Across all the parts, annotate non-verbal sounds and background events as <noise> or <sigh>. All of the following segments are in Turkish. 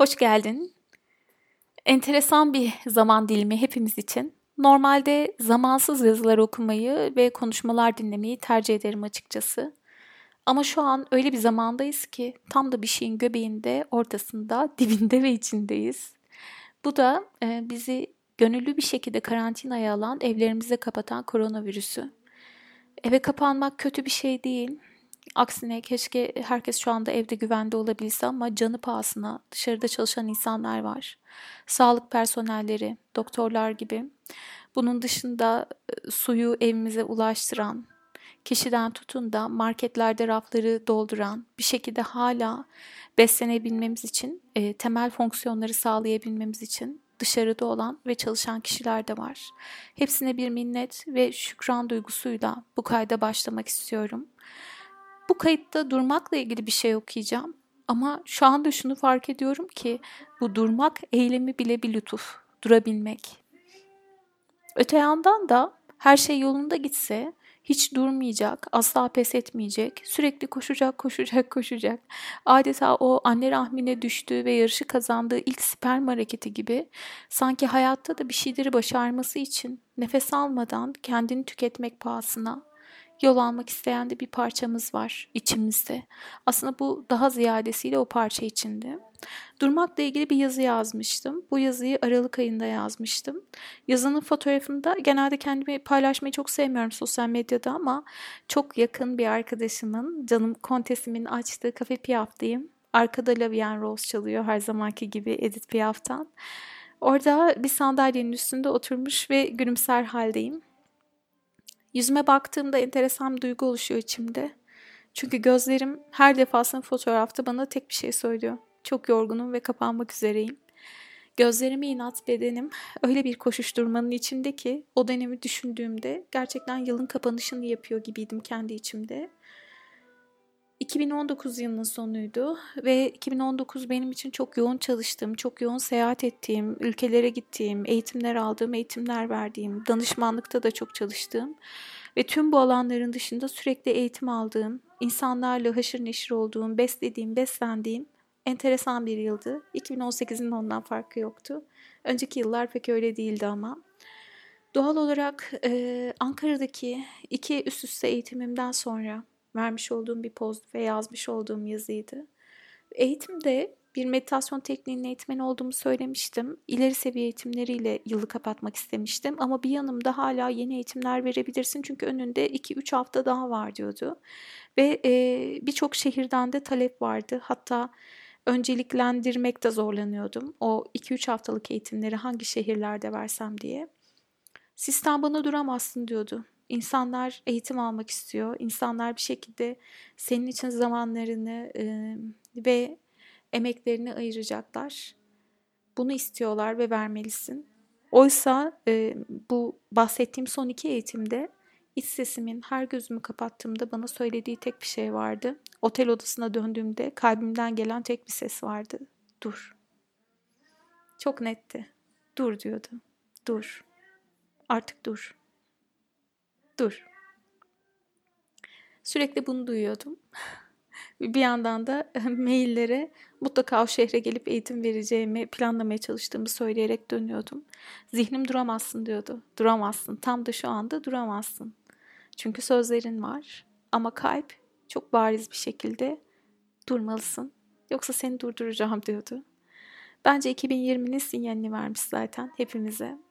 Hoş geldin. Enteresan bir zaman dilimi hepimiz için. Normalde zamansız yazılar okumayı ve konuşmalar dinlemeyi tercih ederim açıkçası. Ama şu an öyle bir zamandayız ki tam da bir şeyin göbeğinde, ortasında, <laughs> dibinde ve içindeyiz. Bu da e, bizi gönüllü bir şekilde karantinaya alan, evlerimize kapatan koronavirüsü. Eve kapanmak kötü bir şey değil. Aksine keşke herkes şu anda evde güvende olabilse ama canı pahasına dışarıda çalışan insanlar var. Sağlık personelleri, doktorlar gibi. Bunun dışında e, suyu evimize ulaştıran, kişiden tutun da marketlerde rafları dolduran, bir şekilde hala beslenebilmemiz için, e, temel fonksiyonları sağlayabilmemiz için dışarıda olan ve çalışan kişiler de var. Hepsine bir minnet ve şükran duygusuyla bu kayda başlamak istiyorum. Bu kayıtta durmakla ilgili bir şey okuyacağım. Ama şu anda şunu fark ediyorum ki bu durmak eylemi bile bir lütuf, durabilmek. Öte yandan da her şey yolunda gitse hiç durmayacak, asla pes etmeyecek, sürekli koşacak, koşacak, koşacak. Adeta o anne rahmine düştüğü ve yarışı kazandığı ilk sperm hareketi gibi sanki hayatta da bir şeyleri başarması için nefes almadan kendini tüketmek pahasına yol almak isteyen de bir parçamız var içimizde. Aslında bu daha ziyadesiyle o parça içinde. Durmakla ilgili bir yazı yazmıştım. Bu yazıyı Aralık ayında yazmıştım. Yazının fotoğrafında genelde kendimi paylaşmayı çok sevmiyorum sosyal medyada ama çok yakın bir arkadaşımın, canım kontesimin açtığı Cafe Piaf'tayım. Arkada Lavian Rose çalıyor her zamanki gibi Edith Piaf'tan. Orada bir sandalyenin üstünde oturmuş ve gülümser haldeyim. Yüzüme baktığımda enteresan bir duygu oluşuyor içimde. Çünkü gözlerim her defasında fotoğrafta bana tek bir şey söylüyor. Çok yorgunum ve kapanmak üzereyim. Gözlerime inat bedenim <laughs> öyle bir koşuşturmanın içinde ki o dönemi düşündüğümde gerçekten yılın kapanışını yapıyor gibiydim kendi içimde. 2019 yılının sonuydu ve 2019 benim için çok yoğun çalıştığım, çok yoğun seyahat ettiğim, ülkelere gittiğim, eğitimler aldığım, eğitimler verdiğim, danışmanlıkta da çok çalıştığım ve tüm bu alanların dışında sürekli eğitim aldığım, insanlarla haşır neşir olduğum, beslediğim, beslendiğim enteresan bir yıldı. 2018'in ondan farkı yoktu. Önceki yıllar pek öyle değildi ama. Doğal olarak e, Ankara'daki iki üst üste eğitimimden sonra vermiş olduğum bir post ve yazmış olduğum yazıydı. Eğitimde bir meditasyon tekniğinin eğitmeni olduğumu söylemiştim. İleri seviye eğitimleriyle yılı kapatmak istemiştim. Ama bir yanımda hala yeni eğitimler verebilirsin çünkü önünde 2-3 hafta daha var diyordu. Ve e, birçok şehirden de talep vardı. Hatta önceliklendirmekte zorlanıyordum. O 2-3 haftalık eğitimleri hangi şehirlerde versem diye. Sistem bana duramazsın diyordu. İnsanlar eğitim almak istiyor. İnsanlar bir şekilde senin için zamanlarını e, ve emeklerini ayıracaklar. Bunu istiyorlar ve vermelisin. Oysa e, bu bahsettiğim son iki eğitimde iç sesimin her gözümü kapattığımda bana söylediği tek bir şey vardı. Otel odasına döndüğümde kalbimden gelen tek bir ses vardı. Dur. Çok netti. Dur diyordu. Dur. Artık dur. Dur. Sürekli bunu duyuyordum. <laughs> bir yandan da maillere mutlaka o şehre gelip eğitim vereceğimi planlamaya çalıştığımı söyleyerek dönüyordum. Zihnim duramazsın diyordu. Duramazsın. Tam da şu anda duramazsın. Çünkü sözlerin var. Ama kalp çok bariz bir şekilde durmalısın. Yoksa seni durduracağım <laughs> diyordu. Bence 2020'nin sinyalini vermiş zaten hepimize.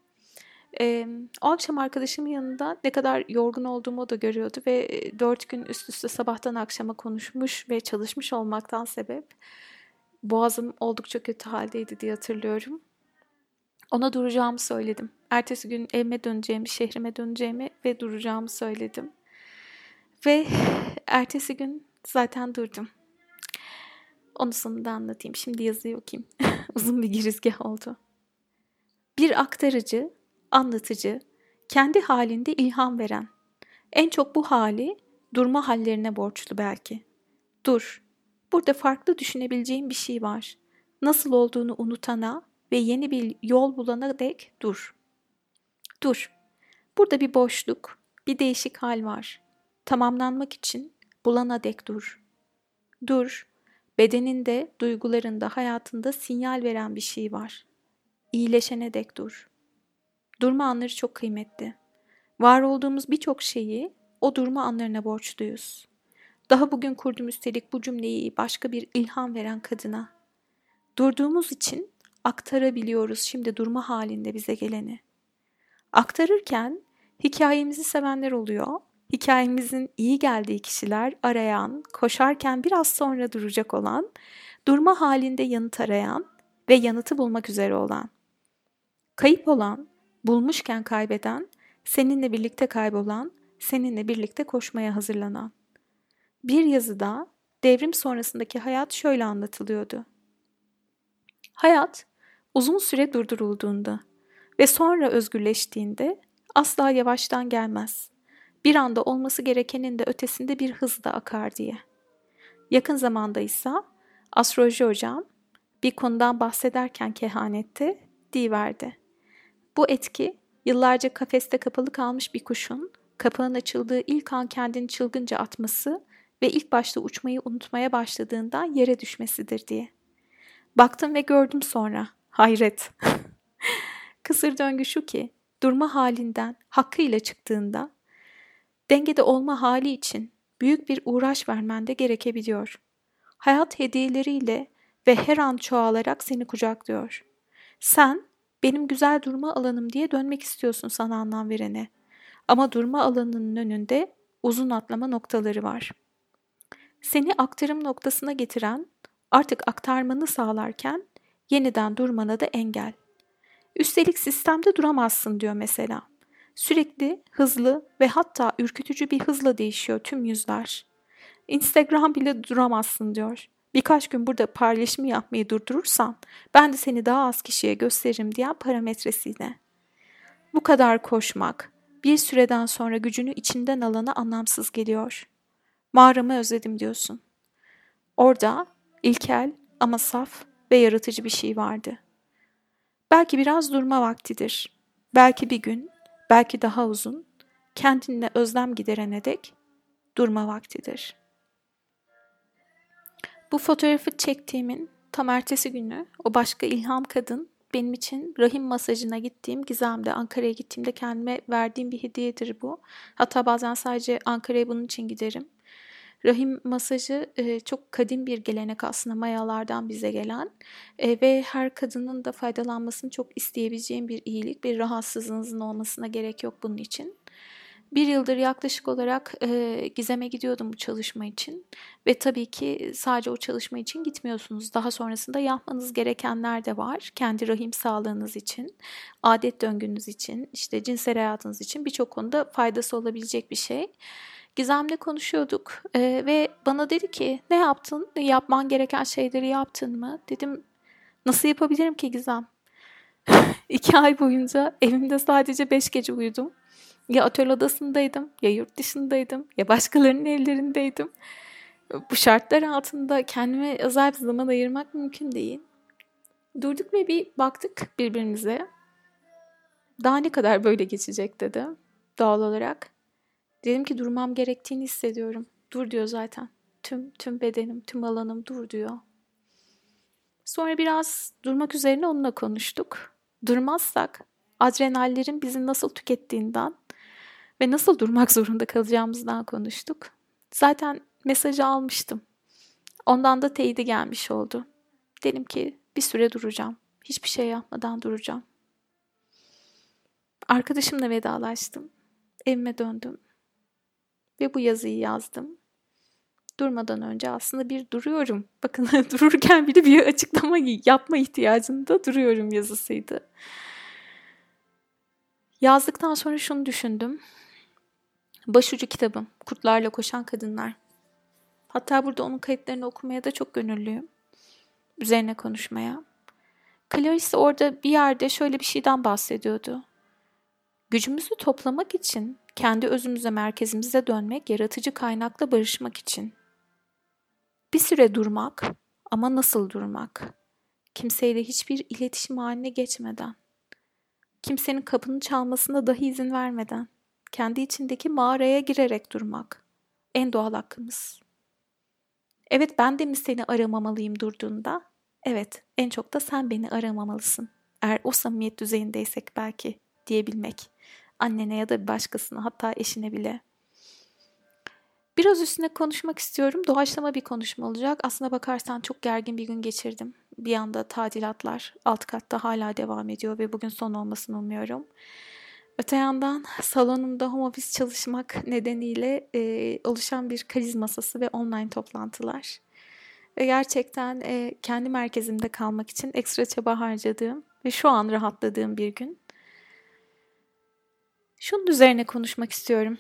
E, o akşam arkadaşımın yanında ne kadar yorgun olduğumu da görüyordu ve dört gün üst üste sabahtan akşama konuşmuş ve çalışmış olmaktan sebep boğazım oldukça kötü haldeydi diye hatırlıyorum. Ona duracağımı söyledim. Ertesi gün evime döneceğimi, şehrime döneceğimi ve duracağımı söyledim. Ve ertesi gün zaten durdum. Onu sonunda anlatayım. Şimdi yazıyı okuyayım. <laughs> Uzun bir girizgah oldu. Bir aktarıcı anlatıcı, kendi halinde ilham veren. En çok bu hali durma hallerine borçlu belki. Dur. Burada farklı düşünebileceğin bir şey var. Nasıl olduğunu unutana ve yeni bir yol bulana dek dur. Dur. Burada bir boşluk, bir değişik hal var. Tamamlanmak için bulana dek dur. Dur. bedeninde, duygularında, hayatında sinyal veren bir şey var. İyileşene dek dur. Durma anları çok kıymetli. Var olduğumuz birçok şeyi o durma anlarına borçluyuz. Daha bugün kurdum üstelik bu cümleyi başka bir ilham veren kadına. Durduğumuz için aktarabiliyoruz şimdi durma halinde bize geleni. Aktarırken hikayemizi sevenler oluyor. Hikayemizin iyi geldiği kişiler arayan, koşarken biraz sonra duracak olan, durma halinde yanıt arayan ve yanıtı bulmak üzere olan. Kayıp olan, bulmuşken kaybeden, seninle birlikte kaybolan, seninle birlikte koşmaya hazırlanan. Bir yazıda devrim sonrasındaki hayat şöyle anlatılıyordu. Hayat uzun süre durdurulduğunda ve sonra özgürleştiğinde asla yavaştan gelmez. Bir anda olması gerekenin de ötesinde bir hızla akar diye. Yakın zamanda ise astroloji hocam bir konudan bahsederken kehanette verdi. Bu etki yıllarca kafeste kapalı kalmış bir kuşun kapağın açıldığı ilk an kendini çılgınca atması ve ilk başta uçmayı unutmaya başladığında yere düşmesidir diye. Baktım ve gördüm sonra. Hayret. <laughs> Kısır döngü şu ki, durma halinden hakkıyla çıktığında, dengede olma hali için büyük bir uğraş vermen de gerekebiliyor. Hayat hediyeleriyle ve her an çoğalarak seni kucaklıyor. Sen, benim güzel durma alanım diye dönmek istiyorsun sana anlam verene. Ama durma alanının önünde uzun atlama noktaları var. Seni aktarım noktasına getiren, artık aktarmanı sağlarken yeniden durmana da engel. Üstelik sistemde duramazsın diyor mesela. Sürekli, hızlı ve hatta ürkütücü bir hızla değişiyor tüm yüzler. Instagram bile duramazsın diyor. Birkaç gün burada paylaşımı yapmayı durdurursan ben de seni daha az kişiye gösteririm diyen parametresiyle. Bu kadar koşmak bir süreden sonra gücünü içinden alana anlamsız geliyor. Mağaramı özledim diyorsun. Orada ilkel ama saf ve yaratıcı bir şey vardı. Belki biraz durma vaktidir. Belki bir gün, belki daha uzun, kendinle özlem giderene dek durma vaktidir. Bu fotoğrafı çektiğimin tam ertesi günü o başka ilham kadın benim için rahim masajına gittiğim Gizem'de Ankara'ya gittiğimde kendime verdiğim bir hediyedir bu. Hatta bazen sadece Ankara'ya bunun için giderim. Rahim masajı e, çok kadim bir gelenek aslında Mayalardan bize gelen e, ve her kadının da faydalanmasını çok isteyebileceğim bir iyilik, bir rahatsızlığınızın olmasına gerek yok bunun için. Bir yıldır yaklaşık olarak e, Gizem'e gidiyordum bu çalışma için ve tabii ki sadece o çalışma için gitmiyorsunuz. Daha sonrasında yapmanız gerekenler de var. Kendi rahim sağlığınız için, adet döngünüz için, işte cinsel hayatınız için birçok konuda faydası olabilecek bir şey. Gizem'le konuşuyorduk e, ve bana dedi ki ne yaptın? Yapman gereken şeyleri yaptın mı? Dedim nasıl yapabilirim ki Gizem? <laughs> İki ay boyunca evimde sadece beş gece uyudum. Ya otel odasındaydım, ya yurt dışındaydım, ya başkalarının evlerindeydim. Bu şartlar altında kendime özel bir zaman ayırmak mümkün değil. Durduk ve bir baktık birbirimize. Daha ne kadar böyle geçecek dedi doğal olarak. Dedim ki durmam gerektiğini hissediyorum. Dur diyor zaten. Tüm tüm bedenim, tüm alanım dur diyor. Sonra biraz durmak üzerine onunla konuştuk. Durmazsak adrenallerin bizi nasıl tükettiğinden ve nasıl durmak <laughs> zorunda kalacağımızdan konuştuk. Zaten mesajı almıştım. Ondan da teyidi gelmiş oldu. Dedim ki bir süre duracağım. Hiçbir şey yapmadan duracağım. Arkadaşımla vedalaştım. Evime döndüm ve bu yazıyı yazdım. Durmadan önce aslında bir duruyorum. Bakın <laughs> dururken bile bir açıklama yapma ihtiyacında duruyorum yazısıydı. Yazdıktan sonra şunu düşündüm. Başucu kitabım Kurtlarla Koşan Kadınlar. Hatta burada onun kayıtlarını okumaya da çok gönüllüyüm. Üzerine konuşmaya. Clarice orada bir yerde şöyle bir şeyden bahsediyordu. Gücümüzü toplamak için kendi özümüze, merkezimize dönmek, yaratıcı kaynakla barışmak için. Bir süre durmak ama nasıl durmak? Kimseyle hiçbir iletişim haline geçmeden. Kimsenin kapını çalmasına dahi izin vermeden. Kendi içindeki mağaraya girerek durmak. En doğal hakkımız. Evet ben de mi seni aramamalıyım durduğunda? Evet en çok da sen beni aramamalısın. Eğer o samimiyet düzeyindeysek belki diyebilmek. Annene ya da başkasına hatta eşine bile. Biraz üstüne konuşmak istiyorum. Doğaçlama bir konuşma olacak. Aslına bakarsan çok gergin bir gün geçirdim. Bir anda tadilatlar alt katta hala devam ediyor ve bugün son olmasını umuyorum. Öte yandan salonumda home office çalışmak nedeniyle e, oluşan bir kriz masası ve online toplantılar. Ve gerçekten e, kendi merkezimde kalmak için ekstra çaba harcadığım ve şu an rahatladığım bir gün. Şunun üzerine konuşmak istiyorum.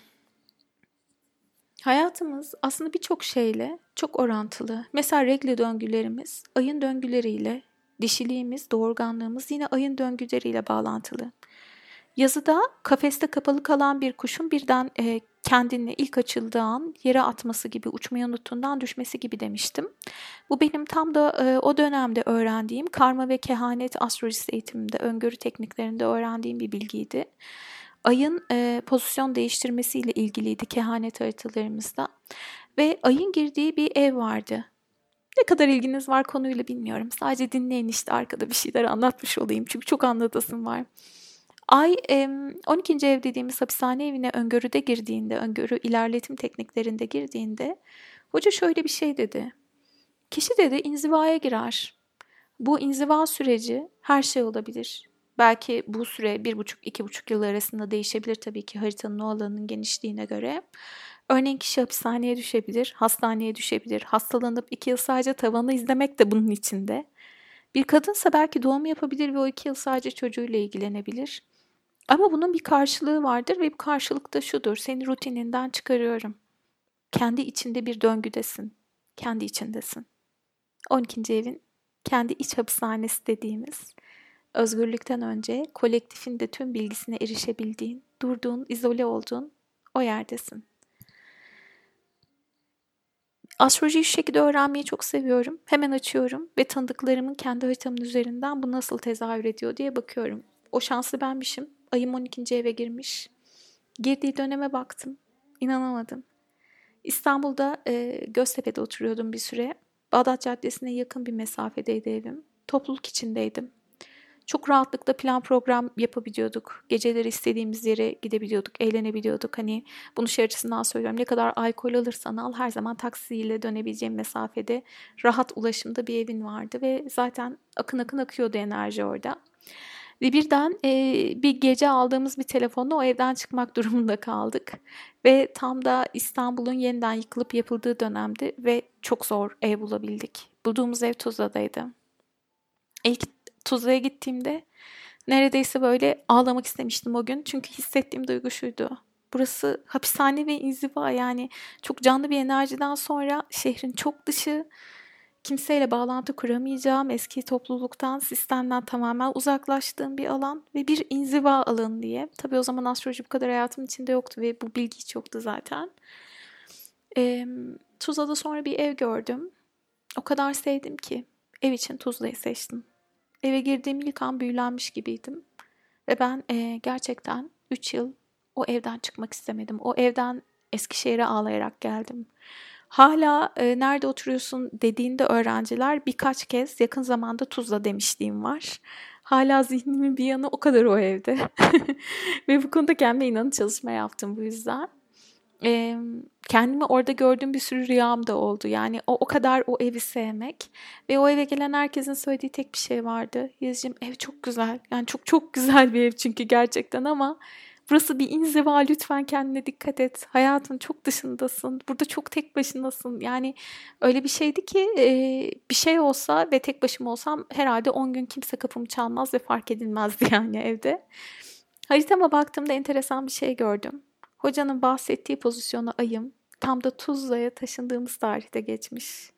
Hayatımız aslında birçok şeyle çok orantılı. Mesela regle döngülerimiz ayın döngüleriyle, dişiliğimiz, doğurganlığımız yine ayın döngüleriyle bağlantılı. Yazıda kafeste kapalı kalan bir kuşun birden e, kendini ilk açıldığı an yere atması gibi, uçmayı unuttuğundan düşmesi gibi demiştim. Bu benim tam da e, o dönemde öğrendiğim karma ve kehanet astrolojisi eğitiminde, öngörü tekniklerinde öğrendiğim bir bilgiydi. Ayın e, pozisyon değiştirmesiyle ilgiliydi kehanet haritalarımızda. Ve ayın girdiği bir ev vardı. Ne kadar ilginiz var konuyla bilmiyorum. Sadece dinleyin işte arkada bir şeyler anlatmış olayım. Çünkü çok anlatasım var. Ay 12. ev dediğimiz hapishane evine öngörüde girdiğinde, öngörü ilerletim tekniklerinde girdiğinde hoca şöyle bir şey dedi. Kişi dedi inzivaya girer. Bu inziva süreci her şey olabilir. Belki bu süre bir buçuk, iki buçuk yıl arasında değişebilir tabii ki haritanın o alanının genişliğine göre. Örneğin kişi hapishaneye düşebilir, hastaneye düşebilir, hastalanıp iki yıl sadece tavanı izlemek de bunun içinde. Bir kadınsa belki doğum yapabilir ve o iki yıl sadece çocuğuyla ilgilenebilir. Ama bunun bir karşılığı vardır ve bu karşılık da şudur. Seni rutininden çıkarıyorum. Kendi içinde bir döngüdesin. Kendi içindesin. 12. evin kendi iç hapishanesi dediğimiz özgürlükten önce kolektifin de tüm bilgisine erişebildiğin, durduğun, izole olduğun o yerdesin. Astrolojiyi şu şekilde öğrenmeyi çok seviyorum. Hemen açıyorum ve tanıdıklarımın kendi haritamın üzerinden bu nasıl tezahür ediyor diye bakıyorum. O şanslı benmişim. Ayım 12. eve girmiş. Girdiği döneme baktım. İnanamadım. İstanbul'da e, Göztepe'de oturuyordum bir süre. Bağdat Caddesi'ne yakın bir mesafedeydi evim. Topluluk içindeydim. Çok rahatlıkla plan program yapabiliyorduk. Geceleri istediğimiz yere gidebiliyorduk, eğlenebiliyorduk. Hani bunu şey açısından söylüyorum. Ne kadar alkol alırsan al her zaman taksiyle dönebileceğim mesafede rahat ulaşımda bir evin vardı ve zaten akın akın akıyordu enerji orada. Ve birden e, bir gece aldığımız bir telefonla o evden çıkmak <laughs> durumunda kaldık. Ve tam da İstanbul'un yeniden yıkılıp yapıldığı dönemdi ve çok zor ev bulabildik. Bulduğumuz ev Tuzla'daydı. İlk Tuzla'ya gittiğimde neredeyse böyle ağlamak istemiştim o gün. Çünkü hissettiğim duygu şuydu. Burası hapishane ve inziva yani çok canlı bir enerjiden sonra şehrin çok dışı kimseyle bağlantı kuramayacağım, eski topluluktan, sistemden tamamen uzaklaştığım bir alan ve bir inziva alanı diye. Tabii o zaman astroloji bu kadar hayatım içinde yoktu ve bu bilgi hiç yoktu zaten. E, Tuzla'da sonra bir ev gördüm. O kadar sevdim ki ev için Tuzla'yı seçtim. Eve girdiğim ilk an büyülenmiş gibiydim. Ve ben e, gerçekten 3 yıl o evden çıkmak istemedim. O evden Eskişehir'e ağlayarak geldim. Hala e, nerede oturuyorsun dediğinde öğrenciler birkaç kez yakın zamanda Tuzla demişliğim var. Hala zihnimin bir yanı o kadar o evde. <laughs> Ve bu konuda kendime inanın çalışma yaptım bu yüzden. E, kendimi orada gördüğüm bir sürü rüyam da oldu. Yani o, o kadar o evi sevmek. Ve o eve gelen herkesin söylediği tek bir şey vardı. Yazıcım ev çok güzel. Yani çok çok güzel bir ev çünkü gerçekten ama Burası bir inziva lütfen kendine dikkat et. Hayatın çok dışındasın. Burada çok tek başınasın. Yani öyle bir şeydi ki e, bir şey olsa ve tek başıma olsam herhalde 10 gün kimse kapımı çalmaz ve fark edilmezdi <laughs> yani evde. Haritama baktığımda enteresan bir şey gördüm. Hocanın bahsettiği pozisyona ayım tam da Tuzla'ya taşındığımız tarihte geçmiş.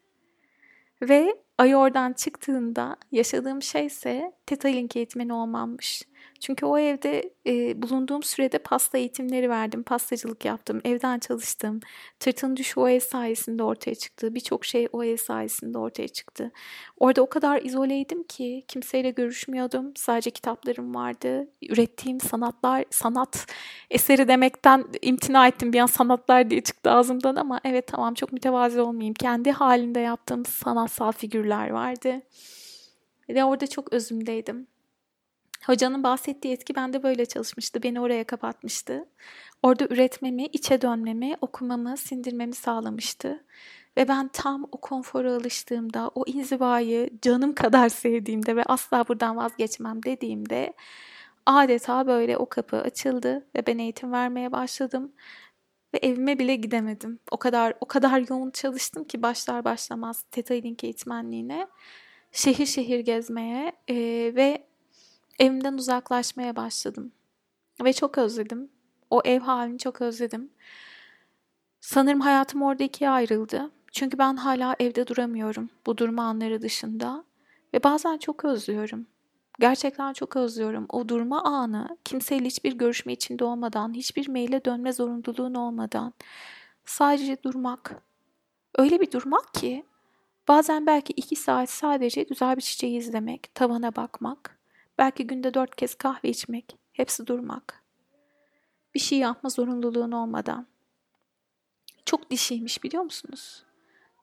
Ve ay oradan çıktığında yaşadığım şey ise Theta Link eğitmeni olmamış. Çünkü o evde e, bulunduğum sürede pasta eğitimleri verdim, pastacılık yaptım, evden çalıştım. Tırtın düşü o ev sayesinde ortaya çıktı. Birçok şey o ev sayesinde ortaya çıktı. Orada o kadar izoleydim ki kimseyle görüşmüyordum. Sadece kitaplarım vardı. Ürettiğim sanatlar, sanat eseri demekten imtina ettim. Bir an sanatlar diye çıktı ağzımdan ama evet tamam çok mütevazi olmayayım. Kendi halinde yaptığım sanatsal figürler vardı. Ve orada çok özümdeydim. Hocanın bahsettiği etki bende böyle çalışmıştı. Beni oraya kapatmıştı. Orada üretmemi, içe dönmemi, okumamı, sindirmemi sağlamıştı. Ve ben tam o konfora alıştığımda, o inzivayı canım kadar sevdiğimde ve asla buradan vazgeçmem dediğimde adeta böyle o kapı açıldı ve ben eğitim vermeye başladım ve evime bile gidemedim. O kadar o kadar yoğun çalıştım ki başlar başlamaz Theta Healing eğitmenliğine şehir şehir gezmeye e, ve evimden uzaklaşmaya başladım. Ve çok özledim. O ev halini çok özledim. Sanırım hayatım orada ikiye ayrıldı. Çünkü ben hala evde duramıyorum bu durma anları dışında. Ve bazen çok özlüyorum. Gerçekten çok özlüyorum. O durma anı kimseyle hiçbir görüşme içinde olmadan, hiçbir maile dönme zorunluluğun olmadan sadece durmak. Öyle bir durmak ki bazen belki iki saat sadece güzel bir çiçeği izlemek, tavana bakmak, belki günde dört kez kahve içmek, hepsi durmak. Bir şey yapma zorunluluğun olmadan. Çok dişiymiş biliyor musunuz?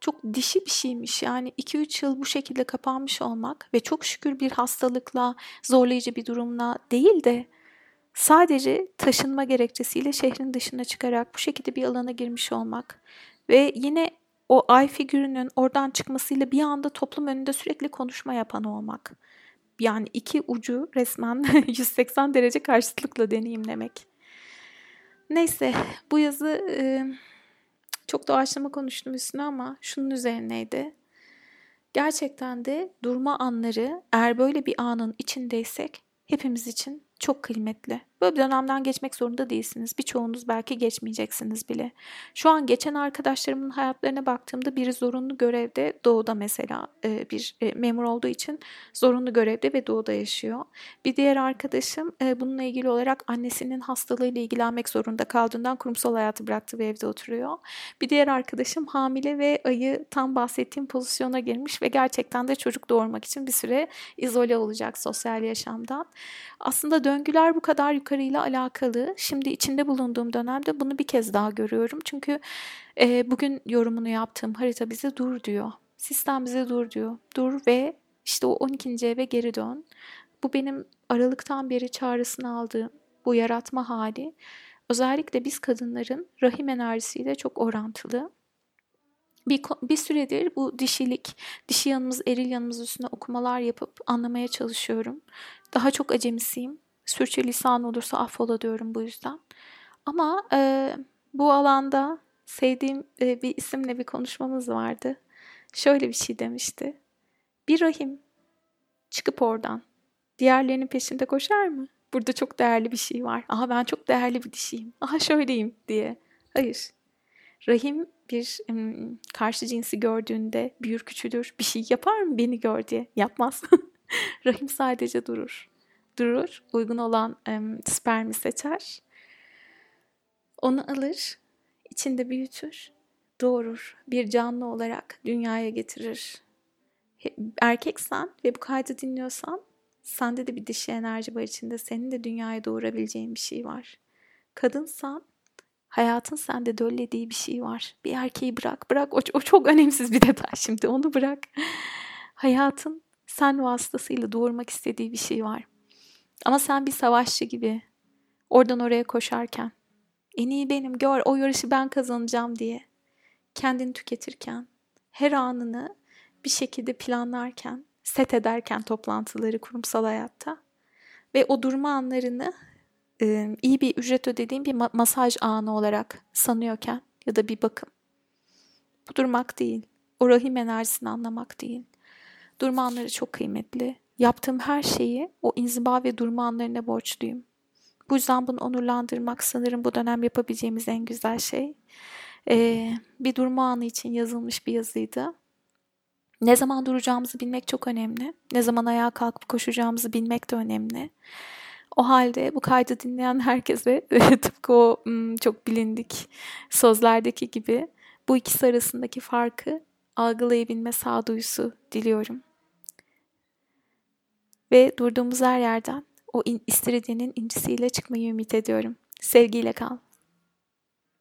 çok dişi bir şeymiş. Yani 2-3 yıl bu şekilde kapanmış olmak ve çok şükür bir hastalıkla, zorlayıcı bir durumla değil de sadece taşınma gerekçesiyle şehrin dışına çıkarak bu şekilde bir alana girmiş olmak ve yine o ay figürünün oradan çıkmasıyla bir anda toplum önünde sürekli konuşma yapan olmak. Yani iki ucu resmen <laughs> 180 derece karşıtlıkla deneyimlemek. Neyse bu yazı e, çok doğaçlama konuştum üstüne ama şunun üzerineydi. Gerçekten de durma anları eğer böyle bir anın içindeysek hepimiz için çok kıymetli. Böyle bir dönemden geçmek zorunda değilsiniz. Birçoğunuz belki geçmeyeceksiniz bile. Şu an geçen arkadaşlarımın hayatlarına baktığımda biri zorunlu görevde doğuda mesela e, bir e, memur olduğu için zorunlu görevde ve doğuda yaşıyor. Bir diğer arkadaşım e, bununla ilgili olarak annesinin hastalığıyla ilgilenmek zorunda kaldığından kurumsal hayatı bıraktı ve evde oturuyor. Bir diğer arkadaşım hamile ve ayı tam bahsettiğim pozisyona girmiş ve gerçekten de çocuk doğurmak için bir süre izole olacak sosyal yaşamdan. Aslında döngüler bu kadar yukarıyla alakalı. Şimdi içinde bulunduğum dönemde bunu bir kez daha görüyorum. Çünkü e, bugün yorumunu yaptığım harita bize dur diyor. Sistem bize dur diyor. Dur ve işte o 12. eve geri dön. Bu benim aralıktan beri çağrısını aldığım bu yaratma hali. Özellikle biz kadınların rahim enerjisiyle çok orantılı. Bir, bir süredir bu dişilik, dişi yanımız, eril yanımız üstüne okumalar yapıp anlamaya çalışıyorum. Daha çok acemisiyim sürçülisan olursa affola diyorum bu yüzden. Ama e, bu alanda sevdiğim e, bir isimle bir konuşmamız vardı. Şöyle bir şey demişti. Bir rahim çıkıp oradan diğerlerinin peşinde koşar mı? Burada çok değerli bir şey var. Aha ben çok değerli bir dişiyim. Aha şöyleyim diye. Hayır. Rahim bir ım, karşı cinsi gördüğünde büyür küçülür. Bir şey yapar mı beni gör diye. Yapmaz. <laughs> Rahim sadece durur durur. Uygun olan e, spermi seçer. Onu alır, içinde büyütür, doğurur. Bir canlı olarak dünyaya getirir. Erkeksen ve bu kaydı dinliyorsan sende de bir dişi enerji var içinde. Senin de dünyaya doğurabileceğin bir şey var. Kadınsan hayatın sende döllediği bir şey var. Bir erkeği bırak. Bırak o, o çok önemsiz bir detay şimdi onu bırak. Hayatın sen vasıtasıyla doğurmak istediği bir şey var. Ama sen bir savaşçı gibi oradan oraya koşarken en iyi benim gör o yarışı ben kazanacağım diye kendini tüketirken her anını bir şekilde planlarken set ederken toplantıları kurumsal hayatta ve o durma anlarını e, iyi bir ücret ödediğim bir ma- masaj anı olarak sanıyorken ya da bir bakım. Bu durmak değil. O rahim enerjisini anlamak değil. Durma anları çok kıymetli. Yaptığım her şeyi o inziba ve durma anlarına borçluyum. Bu yüzden bunu onurlandırmak sanırım bu dönem yapabileceğimiz en güzel şey. Ee, bir durma anı için yazılmış bir yazıydı. Ne zaman duracağımızı bilmek çok önemli. Ne zaman ayağa kalkıp koşacağımızı bilmek de önemli. O halde bu kaydı dinleyen herkese <laughs> tıpkı o çok bilindik sözlerdeki gibi bu ikisi arasındaki farkı algılayabilme sağduyusu diliyorum. Ve durduğumuz her yerden o in, istiridyenin incisiyle çıkmayı ümit ediyorum. Sevgiyle kal.